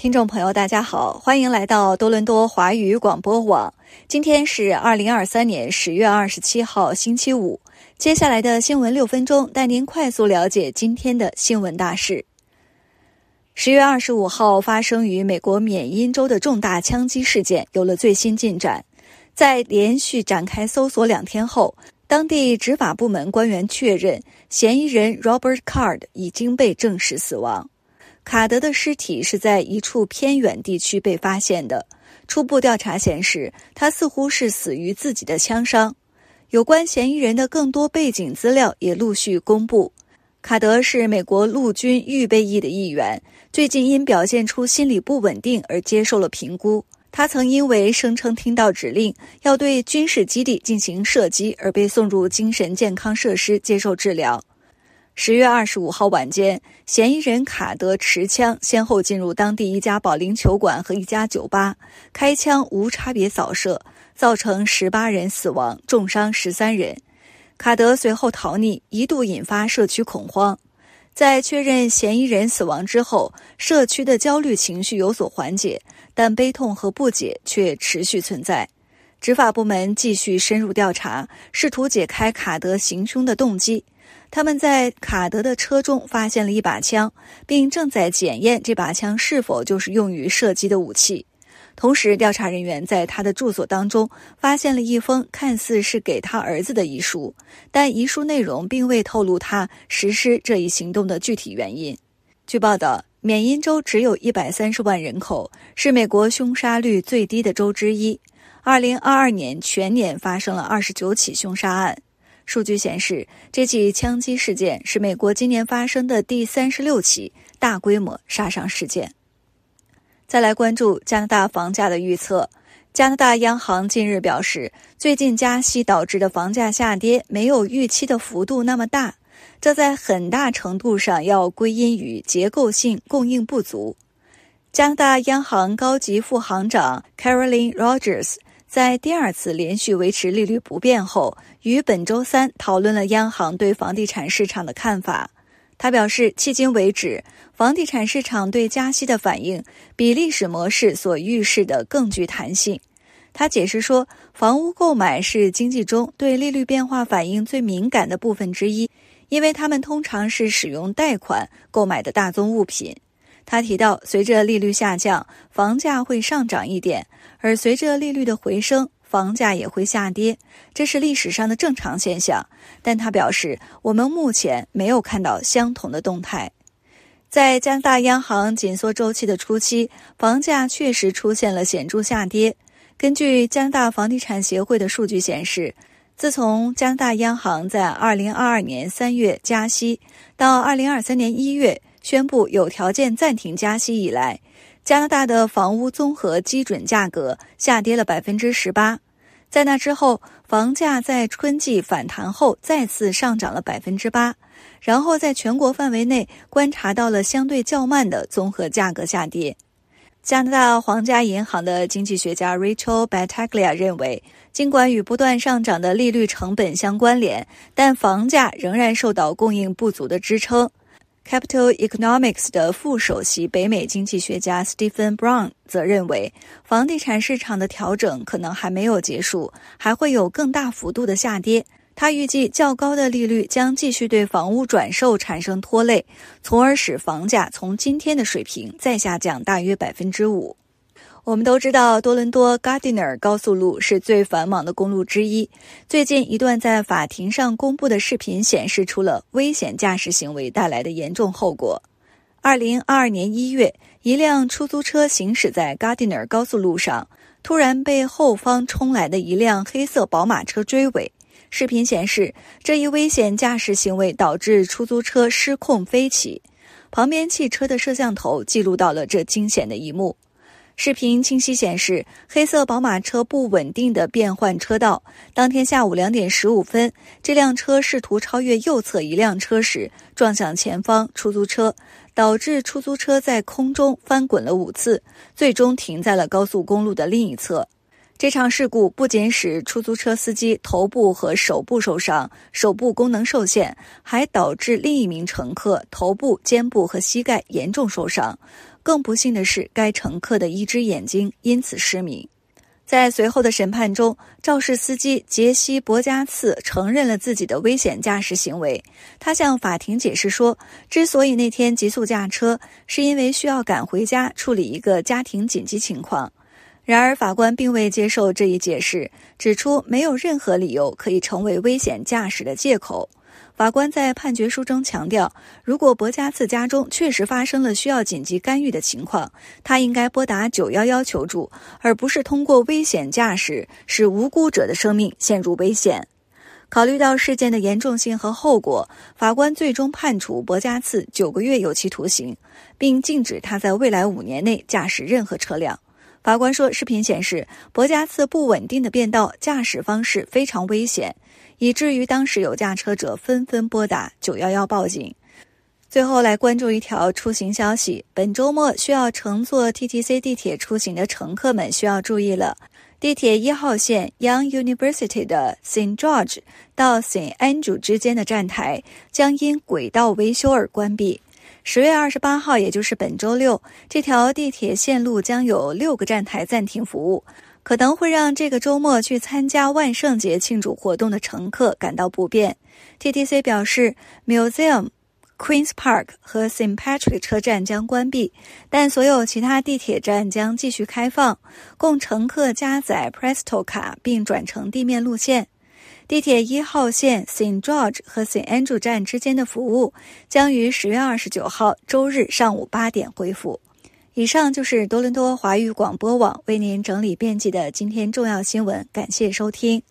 听众朋友，大家好，欢迎来到多伦多华语广播网。今天是二零二三年十月二十七号，星期五。接下来的新闻六分钟，带您快速了解今天的新闻大事。十月二十五号发生于美国缅因州的重大枪击事件有了最新进展，在连续展开搜索两天后，当地执法部门官员确认，嫌疑人 Robert Card 已经被证实死亡。卡德的尸体是在一处偏远地区被发现的。初步调查显示，他似乎是死于自己的枪伤。有关嫌疑人的更多背景资料也陆续公布。卡德是美国陆军预备役的一员，最近因表现出心理不稳定而接受了评估。他曾因为声称听到指令要对军事基地进行射击而被送入精神健康设施接受治疗。十月二十五号晚间，嫌疑人卡德持枪先后进入当地一家保龄球馆和一家酒吧，开枪无差别扫射，造成十八人死亡，重伤十三人。卡德随后逃匿，一度引发社区恐慌。在确认嫌疑人死亡之后，社区的焦虑情绪有所缓解，但悲痛和不解却持续存在。执法部门继续深入调查，试图解开卡德行凶的动机。他们在卡德的车中发现了一把枪，并正在检验这把枪是否就是用于射击的武器。同时，调查人员在他的住所当中发现了一封看似是给他儿子的遗书，但遗书内容并未透露他实施这一行动的具体原因。据报道，缅因州只有一百三十万人口，是美国凶杀率最低的州之一。二零二二年全年发生了二十九起凶杀案。数据显示，这起枪击事件是美国今年发生的第三十六起大规模杀伤事件。再来关注加拿大房价的预测。加拿大央行近日表示，最近加息导致的房价下跌没有预期的幅度那么大，这在很大程度上要归因于结构性供应不足。加拿大央行高级副行长 Caroline Rogers。在第二次连续维持利率不变后，于本周三讨论了央行对房地产市场的看法。他表示，迄今为止，房地产市场对加息的反应比历史模式所预示的更具弹性。他解释说，房屋购买是经济中对利率变化反应最敏感的部分之一，因为他们通常是使用贷款购买的大宗物品。他提到，随着利率下降，房价会上涨一点。而随着利率的回升，房价也会下跌，这是历史上的正常现象。但他表示，我们目前没有看到相同的动态。在加拿大央行紧缩周期的初期，房价确实出现了显著下跌。根据加拿大房地产协会的数据显示，自从加拿大央行在2022年3月加息，到2023年1月宣布有条件暂停加息以来，加拿大的房屋综合基准价格下跌了百分之十八，在那之后，房价在春季反弹后再次上涨了百分之八，然后在全国范围内观察到了相对较慢的综合价格下跌。加拿大皇家银行的经济学家 Rachel Battaglia 认为，尽管与不断上涨的利率成本相关联，但房价仍然受到供应不足的支撑。Capital Economics 的副首席北美经济学家 Stephen Brown 则认为，房地产市场的调整可能还没有结束，还会有更大幅度的下跌。他预计较高的利率将继续对房屋转售产生拖累，从而使房价从今天的水平再下降大约百分之五。我们都知道，多伦多 Gardiner 高速路是最繁忙的公路之一。最近一段在法庭上公布的视频显示出了危险驾驶行为带来的严重后果。二零二二年一月，一辆出租车行驶在 Gardiner 高速路上，突然被后方冲来的一辆黑色宝马车追尾。视频显示，这一危险驾驶行为导致出租车失控飞起，旁边汽车的摄像头记录到了这惊险的一幕。视频清晰显示，黑色宝马车不稳定的变换车道。当天下午两点十五分，这辆车试图超越右侧一辆车时，撞向前方出租车，导致出租车在空中翻滚了五次，最终停在了高速公路的另一侧。这场事故不仅使出租车司机头部和手部受伤，手部功能受限，还导致另一名乘客头部、肩部和膝盖严重受伤。更不幸的是，该乘客的一只眼睛因此失明。在随后的审判中，肇事司机杰西·博加茨承认了自己的危险驾驶行为。他向法庭解释说，之所以那天急速驾车，是因为需要赶回家处理一个家庭紧急情况。然而，法官并未接受这一解释，指出没有任何理由可以成为危险驾驶的借口。法官在判决书中强调，如果博加茨家中确实发生了需要紧急干预的情况，他应该拨打911求助，而不是通过危险驾驶使无辜者的生命陷入危险。考虑到事件的严重性和后果，法官最终判处博加茨九个月有期徒刑，并禁止他在未来五年内驾驶任何车辆。法官说，视频显示博加茨不稳定的变道驾驶方式非常危险。以至于当时有驾车者纷纷拨打九幺幺报警。最后来关注一条出行消息：本周末需要乘坐 TTC 地铁出行的乘客们需要注意了。地铁一号线 Young University 的 St George 到 St Andrew 之间的站台将因轨道维修而关闭。十月二十八号，也就是本周六，这条地铁线路将有六个站台暂停服务。可能会让这个周末去参加万圣节庆祝活动的乘客感到不便。TTC 表示，Museum、Queens Park 和 St Patrick 车站将关闭，但所有其他地铁站将继续开放，供乘客加载 Presto 卡并转乘地面路线。地铁一号线 St George 和 St Andrew 站之间的服务将于十月二十九号周日上午八点恢复。以上就是多伦多华语广播网为您整理编辑的今天重要新闻，感谢收听。